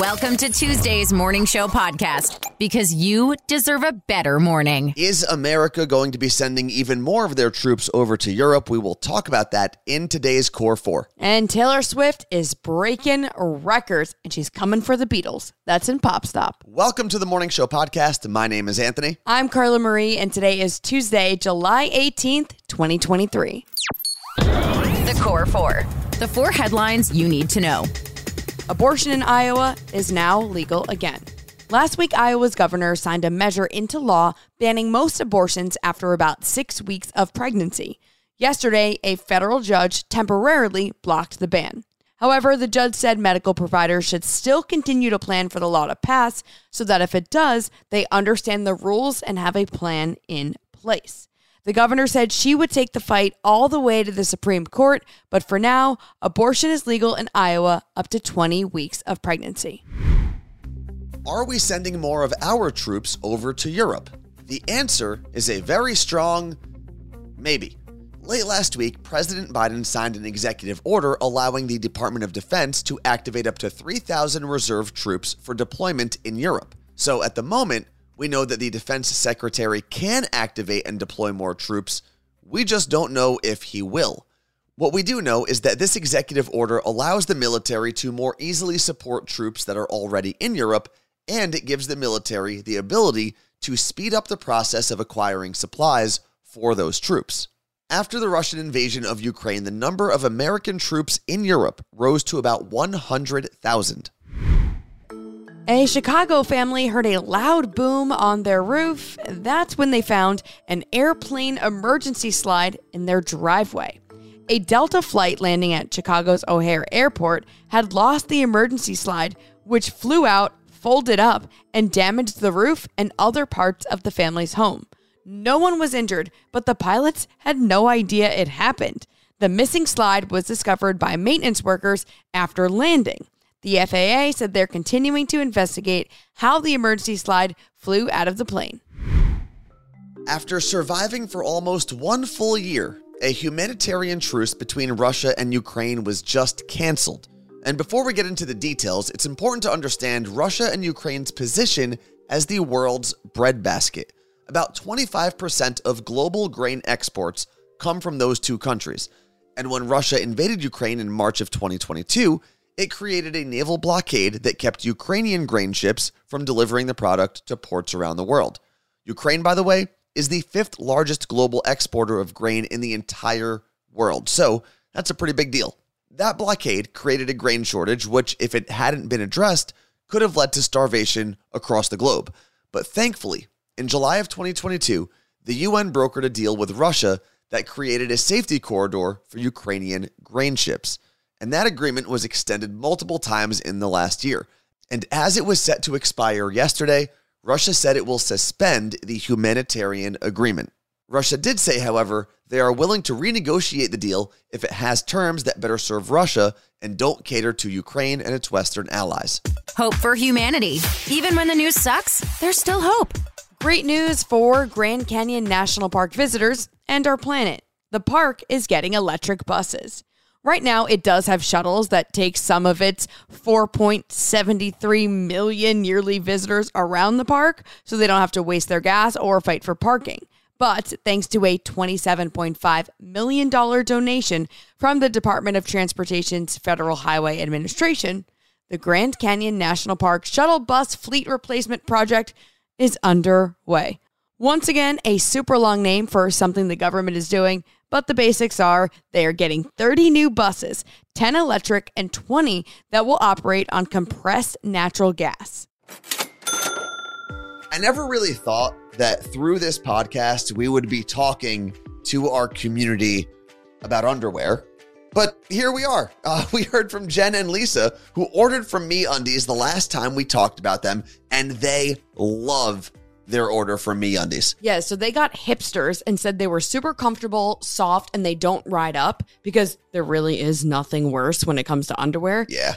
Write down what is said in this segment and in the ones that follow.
Welcome to Tuesday's Morning Show podcast because you deserve a better morning. Is America going to be sending even more of their troops over to Europe? We will talk about that in today's Core 4. And Taylor Swift is breaking records and she's coming for the Beatles. That's in Pop Stop. Welcome to the Morning Show podcast. My name is Anthony. I'm Carla Marie, and today is Tuesday, July 18th, 2023. The Core Four. The four headlines you need to know. Abortion in Iowa is now legal again. Last week, Iowa's governor signed a measure into law banning most abortions after about six weeks of pregnancy. Yesterday, a federal judge temporarily blocked the ban. However, the judge said medical providers should still continue to plan for the law to pass so that if it does, they understand the rules and have a plan in place. The governor said she would take the fight all the way to the Supreme Court, but for now, abortion is legal in Iowa up to 20 weeks of pregnancy. Are we sending more of our troops over to Europe? The answer is a very strong maybe. Late last week, President Biden signed an executive order allowing the Department of Defense to activate up to 3,000 reserve troops for deployment in Europe. So at the moment, we know that the defense secretary can activate and deploy more troops. We just don't know if he will. What we do know is that this executive order allows the military to more easily support troops that are already in Europe, and it gives the military the ability to speed up the process of acquiring supplies for those troops. After the Russian invasion of Ukraine, the number of American troops in Europe rose to about 100,000. A Chicago family heard a loud boom on their roof. That's when they found an airplane emergency slide in their driveway. A Delta flight landing at Chicago's O'Hare Airport had lost the emergency slide, which flew out, folded up, and damaged the roof and other parts of the family's home. No one was injured, but the pilots had no idea it happened. The missing slide was discovered by maintenance workers after landing. The FAA said they're continuing to investigate how the emergency slide flew out of the plane. After surviving for almost one full year, a humanitarian truce between Russia and Ukraine was just canceled. And before we get into the details, it's important to understand Russia and Ukraine's position as the world's breadbasket. About 25% of global grain exports come from those two countries. And when Russia invaded Ukraine in March of 2022, it created a naval blockade that kept Ukrainian grain ships from delivering the product to ports around the world. Ukraine, by the way, is the fifth largest global exporter of grain in the entire world. So that's a pretty big deal. That blockade created a grain shortage, which, if it hadn't been addressed, could have led to starvation across the globe. But thankfully, in July of 2022, the UN brokered a deal with Russia that created a safety corridor for Ukrainian grain ships and that agreement was extended multiple times in the last year. And as it was set to expire yesterday, Russia said it will suspend the humanitarian agreement. Russia did say, however, they are willing to renegotiate the deal if it has terms that better serve Russia and don't cater to Ukraine and its Western allies. Hope for humanity. Even when the news sucks, there's still hope. Great news for Grand Canyon National Park visitors and our planet. The park is getting electric buses. Right now, it does have shuttles that take some of its 4.73 million yearly visitors around the park, so they don't have to waste their gas or fight for parking. But thanks to a $27.5 million donation from the Department of Transportation's Federal Highway Administration, the Grand Canyon National Park Shuttle Bus Fleet Replacement Project is underway. Once again, a super long name for something the government is doing, but the basics are they are getting 30 new buses, 10 electric, and 20 that will operate on compressed natural gas. I never really thought that through this podcast we would be talking to our community about underwear. But here we are. Uh, we heard from Jen and Lisa, who ordered from MeUndies the last time we talked about them, and they love their order from MeUndies. Yeah, so they got hipsters and said they were super comfortable, soft, and they don't ride up because there really is nothing worse when it comes to underwear. Yeah.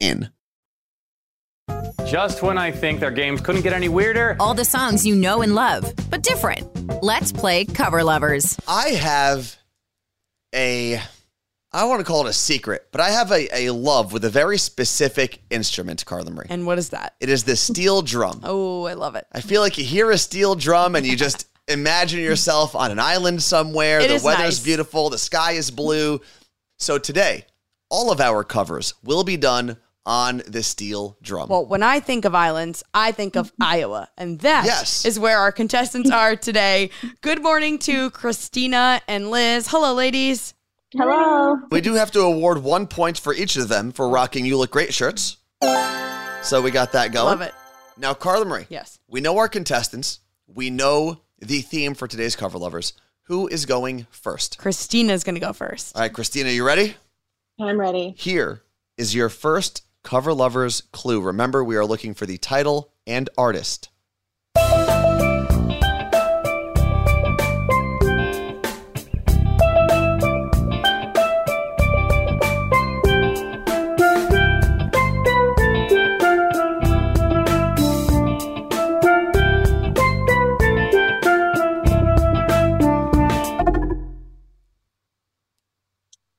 in. Just when I think their games couldn't get any weirder. All the songs you know and love, but different. Let's play Cover Lovers. I have a, I want to call it a secret, but I have a, a love with a very specific instrument, Carla Marie. And what is that? It is the steel drum. Oh, I love it. I feel like you hear a steel drum and you just imagine yourself on an island somewhere. It the is weather's nice. beautiful, the sky is blue. So today, all of our covers will be done on the steel drum. Well, when I think of islands, I think of Iowa. And that is Yes. where our contestants are today. Good morning to Christina and Liz. Hello, ladies. Hello. we do have to award one point for each of them for rocking You Look Great shirts. So we got that going. Love it. Now, Carla Marie. Yes. We know our contestants. We know the theme for today's cover lovers. Who is going first? Christina's going to go first. All right, Christina, you ready? I'm ready. Here is your first cover lovers clue. Remember, we are looking for the title and artist.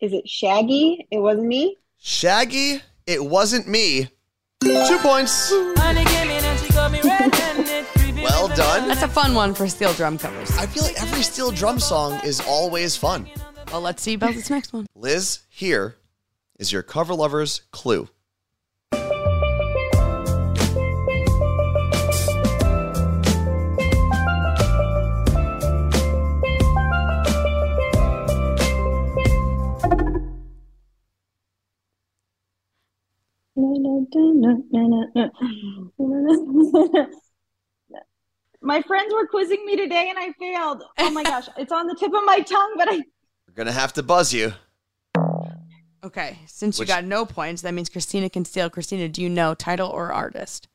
Is it Shaggy? It wasn't me. Shaggy, it wasn't me. Two points. Well done. That's a fun one for steel drum covers. I feel like every steel drum song is always fun. Well, let's see about this next one. Liz, here is your cover lovers clue. My friends were quizzing me today and I failed. Oh my gosh, it's on the tip of my tongue, but I We're going to have to buzz you. Okay, since you got no points, that means Christina can steal. Christina, do you know title or artist?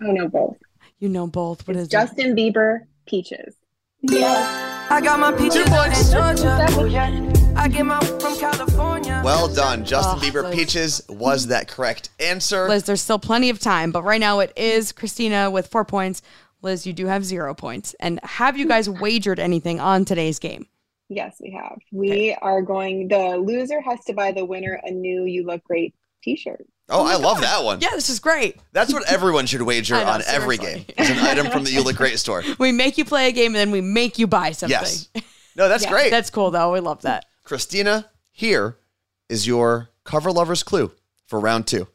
I know both. You know both. What is It's Justin Bieber, Peaches. Yeah. I got my peaches Two out in. Georgia. I get my from California. Well done. Justin Oh, Bieber Liz. Peaches was that correct answer. Liz, there's still plenty of time, but right now it is Christina with four points. Liz, you do have zero points. And have you guys wagered anything on today's game? Yes, we have. We are going, the loser has to buy the winner a new You Look Great t shirt. Oh, I love that one. Yeah, this is great. That's what everyone should wager know, on every game. Is an item from the You Look Great store. We make you play a game and then we make you buy something. Yes. No, that's Yeah. great. That's cool though. We love that. Christina, here is your cover lovers clue for round two.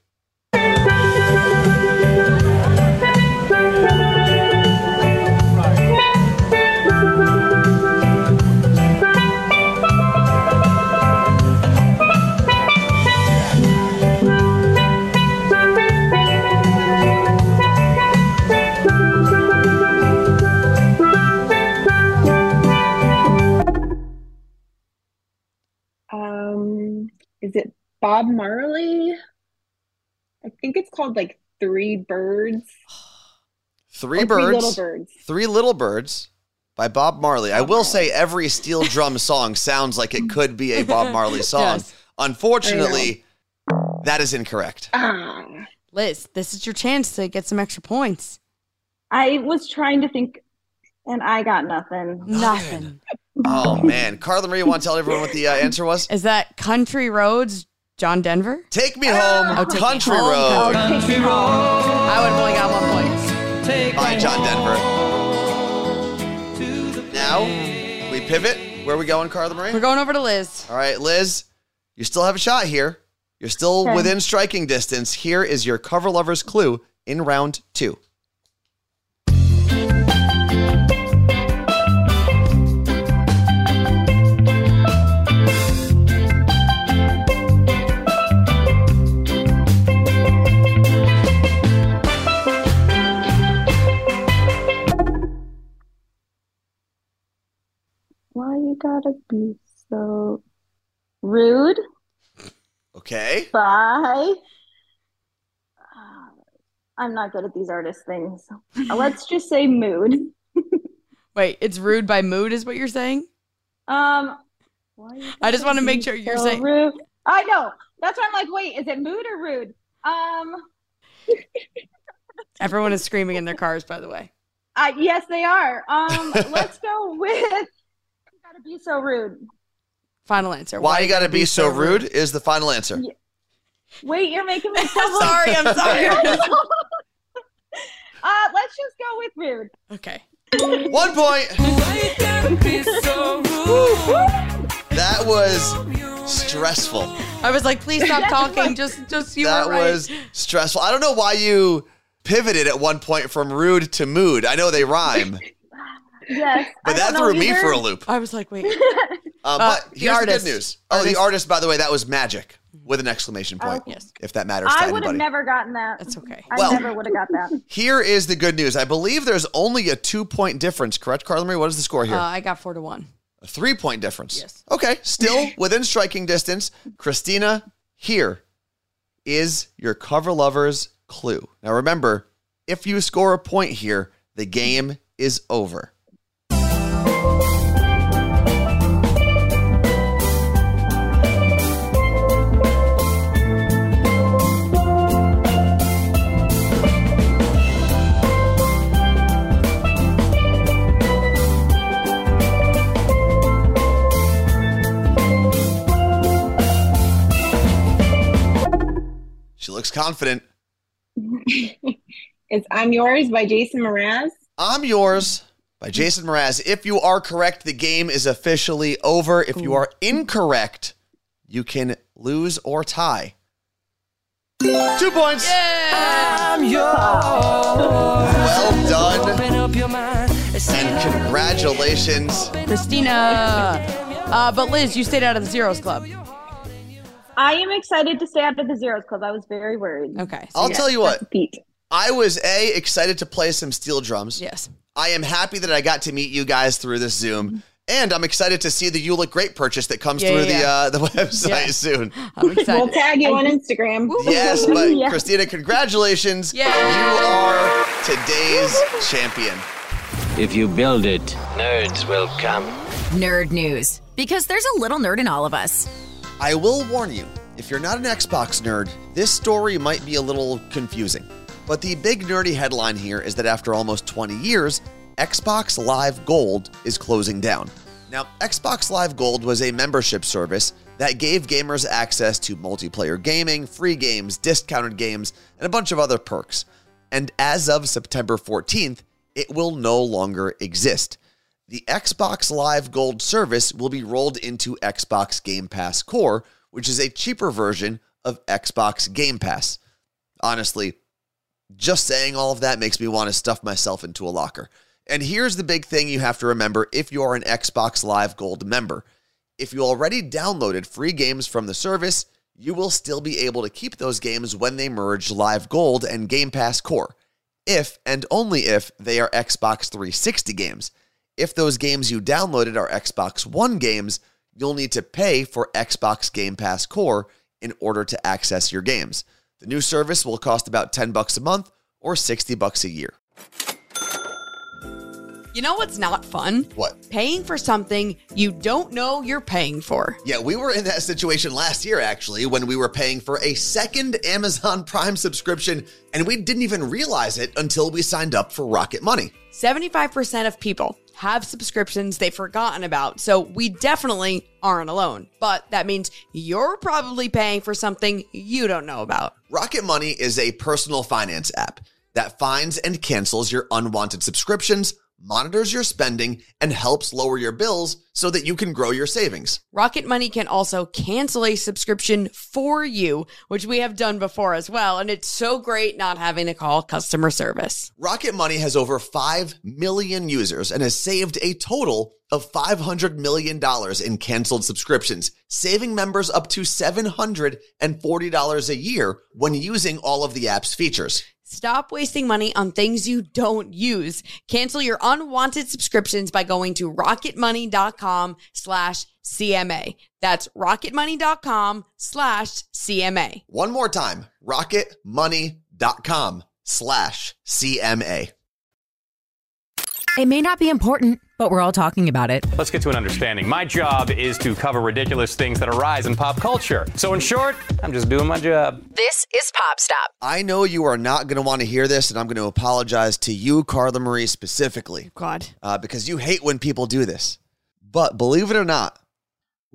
Bob Marley? I think it's called like Three Birds. Three or birds. Three Little Birds. Three Little Birds by Bob Marley. I will say every steel drum song sounds like it could be a Bob Marley song. Yes. Unfortunately, that is incorrect. Ah. Liz, this is your chance to get some extra points. I was trying to think, and I got nothing. Nothing. Oh man, Carla Marie, want to tell everyone what the uh, answer was? Is that Country Roads John Denver? Take Me Home, Oh, Take Me Country Home, Road Country I would have only got one point. by John Denver. Now, we pivot. Where are we going, Carla Marie? We're going over to Liz. All right, Liz, you still have a shot here. You're still Okay. within striking distance. Here is your cover lover's clue in round two. Gotta be so rude? Okay. Bye. Uh, I'm not good at these artist things. Uh, Let's just say mood. Wait, it's rude by mood, is what you're saying? Um, why you I just wanna make sure you're so saying- rude. I know. That's why I'm like, wait, is it mood or rude? Um, Everyone is screaming in their cars, by the way. I, yes, they are. Um, let's go with. You gotta be so rude. Final answer. Why you gotta be so rude is the final answer. Yeah. Wait, you're making me. So sorry, I'm sorry. uh, let's just go with rude. Okay. One point. That was stressful. I was like, please stop talking. Just, just you that right. was stressful. I don't know why you pivoted at one point from rude to mood. I know they rhyme, Yes, but I that threw me either. for a loop. I was like, wait. Uh, but the here's artist. the good news. Oh, the Artist. artist, by the way, that was magic with an exclamation point. Okay. Yes, If that matters I would have never gotten that. that's okay. I Well- never would have got that. Here is the good news. I believe there's only a two point difference, correct, Carla Marie? What is the score here? Uh, I got four to one. a three point difference. Yes. Okay, still within striking distance. Christina, here is your cover lover's clue. Now remember, if you score a point here, the game is over. Looks confident. It's I'm Yours by Jason Mraz. I'm yours by Jason Mraz. If you are correct, the game is officially over. If you are incorrect, you can lose or tie. Two points. I'm yours. Well done. Open up your mind. And congratulations. Christina. Uh, but Liz, you stayed out of the zeros club. I am excited to stay out of the zeros club. I was very worried. Okay. so I'll yeah. tell you what, Beat. I was A, excited to play some steel drums. Yes. I am happy that I got to meet you guys through this Zoom. And I'm excited to see the You Look Great purchase that comes Yeah, through yeah, the yeah. uh, the website Yeah. soon. I'm excited. We'll tag you on Instagram. Yes, but Yeah. Christina, congratulations. Yeah. You are today's champion. If you build it, nerds will come. Nerd news. Because there's a little nerd in all of us. I will warn you, if you're not an Xbox nerd, this story might be a little confusing. But the big nerdy headline here is that after almost 20 years, Xbox Live Gold is closing down. Now, Xbox Live Gold was a membership service that gave gamers access to multiplayer gaming, free games, discounted games, and a bunch of other perks. And as of September 14th, it will no longer exist. The Xbox Live Gold service will be rolled into Xbox Game Pass Core, which is a cheaper version of Xbox Game Pass. Honestly, just saying all of that makes me want to stuff myself into a locker. And here's the big thing you have to remember if you are an Xbox Live Gold member. If you already downloaded free games from the service, you will still be able to keep those games when they merge Live Gold and Game Pass Core. If and only if they are Xbox 360 games. If those games you downloaded are Xbox One games, you'll need to pay for Xbox Game Pass Core in order to access your games. The new service will cost about 10 bucks a month or 60 bucks a year. You know what's not fun? What? Paying for something you don't know you're paying for. Yeah, we were in that situation last year, actually, when we were paying for a second Amazon Prime subscription, and we didn't even realize it until we signed up for Rocket Money. 75% of people have subscriptions they've forgotten about, so we definitely aren't alone. But that means you're probably paying for something you don't know about. Rocket Money is a personal finance app that finds and cancels your unwanted subscriptions, monitors your spending, and helps lower your bills so that you can grow your savings. Rocket Money can also cancel a subscription for you, which we have done before as well. And it's so great not having to call customer service. Rocket Money has over 5 million users and has saved a total of $500 million in canceled subscriptions, saving members up to $740 a year when using all of the app's features. Stop wasting money on things you don't use. Cancel your unwanted subscriptions by going to rocketmoney.com slash CMA. That's rocketmoney.com slash CMA. One more time, rocketmoney.com slash CMA. It may not be important, but we're all talking about it. Let's get to an understanding. My job is to cover ridiculous things that arise in pop culture. So, in short, I'm just doing my job. This is Pop Stop. I know you are not going to want to hear this, and I'm going to apologize to you, Carla Marie, specifically, God. uh, because you hate when people do this. But believe it or not,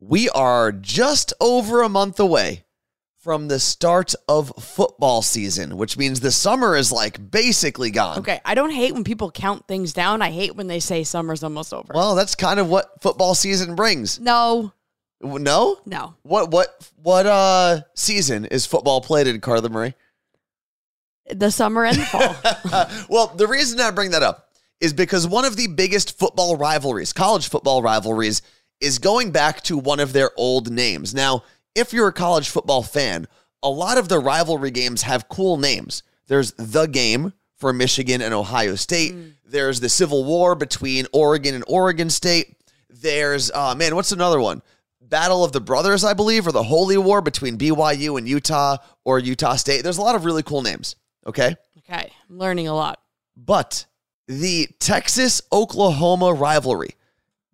we are just over a month away from the start of football season, which means the summer is like basically gone. Okay, I don't hate when people count things down. I hate when they say summer's almost over. Well, that's kind of what football season brings. no, No? no. What what what uh season is football played in Carla Marie? The summer and the fall. well, the reason I bring that up is because one of the biggest football rivalries, college football rivalries, is going back to one of their old names. Now, if you're a college football fan, a lot of the rivalry games have cool names. There's the game for Michigan and Ohio State. There's the Civil War between Oregon and Oregon State. There's, uh, man, what's another one? Battle of the Brothers, I believe, or the Holy War between BYU and Utah or Utah State. There's a lot of really cool names. Okay. okay, I'm learning a lot. But the Texas Oklahoma rivalry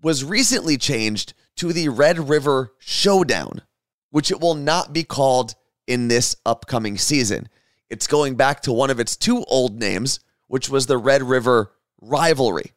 was recently changed to the Red River Showdown, which it will not be called in this upcoming season. It's going back to one of its two old names, which was the Red River Rivalry.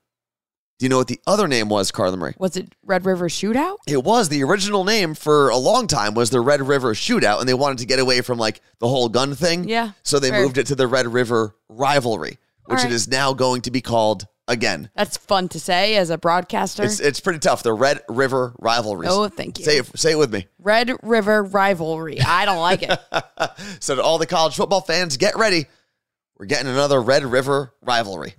Do you know what the other name was, Carla Marie? Was it Red River Shootout? It was the original name for a long time was the Red River Shootout, and they wanted to get away from like the whole gun thing. Yeah, So they fair. moved it to the Red River Rivalry, which All it right. is now going to be called again. That's fun to say as a broadcaster. It's it's pretty tough. The Red River rivalry. Oh, thank you. Say it, say it with me. Red River Rivalry. I don't like it. So to all the college football fans, get ready. We're getting another Red River Rivalry.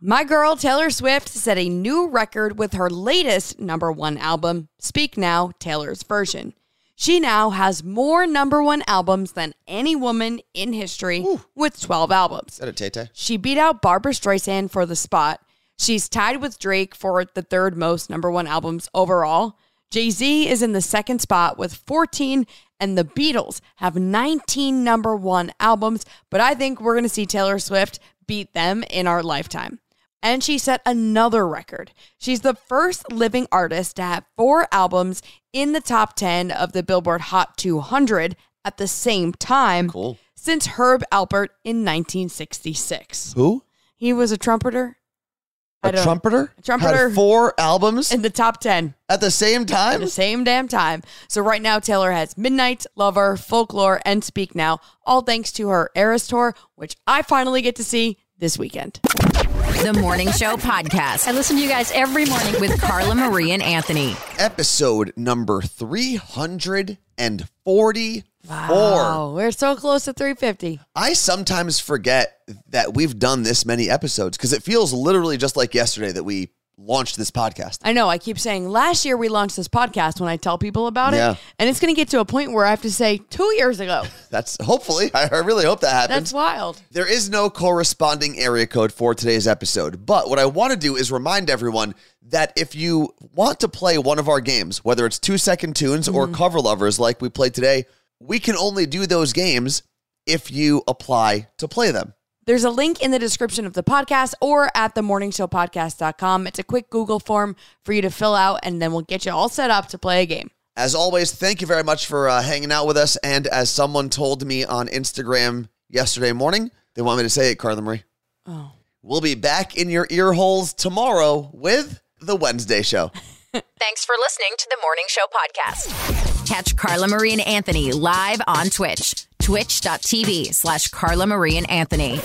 My girl Taylor Swift set a new record with her latest number one album, Speak Now, Taylor's Version. She now has more number one albums than any woman in history with 12 albums. Is that a She beat out Barbra Streisand for the spot. She's tied with Drake for the third most number one albums overall. Jay Z is in the second spot with 14, and the Beatles have 19 number one albums. But I think we're going to see Taylor Swift beat them in our lifetime. And she set another record. She's the first living artist to have four albums in the top 10 of the Billboard Hot 200 at the same time Cool. since Herb Alpert in 1966. Who? He was a trumpeter A trumpeter? A trumpeter. Had four albums in the top 10 at the same at time? the same damn time. So right now, Taylor has Midnight, Lover, Folklore, and Speak Now, all thanks to her Eras tour, which I finally get to see this weekend. The Morning Show Podcast. I listen to you guys every morning with Carla Marie and Anthony. Episode number 344. Wow, we're so close to 350. I sometimes forget that we've done this many episodes because it feels literally just like yesterday that we launched this podcast. I know. I keep saying last year we launched this podcast when I tell people about Yeah. it, and it's going to get to a point where I have to say two years ago. That's hopefully, I really hope that happens. That's wild. There is no corresponding area code for today's episode, but what I want to do is remind everyone that if you want to play one of our games, whether it's two second tunes or mm-hmm. cover lovers like we played today, we can only do those games if you apply to play them. There's a link in the description of the podcast or at themorningshowpodcast.com. It's a quick Google form for you to fill out, and then we'll get you all set up to play a game. As always, thank you very much for uh, hanging out with us. And as someone told me on Instagram yesterday morning, they want me to say it, Carla Marie. Oh. We'll be back in your ear holes tomorrow with the Wednesday show. Thanks for listening to the Morning Show podcast. Catch Carla Marie and Anthony live on Twitch, twitch.tv slash Carla Marie and Anthony.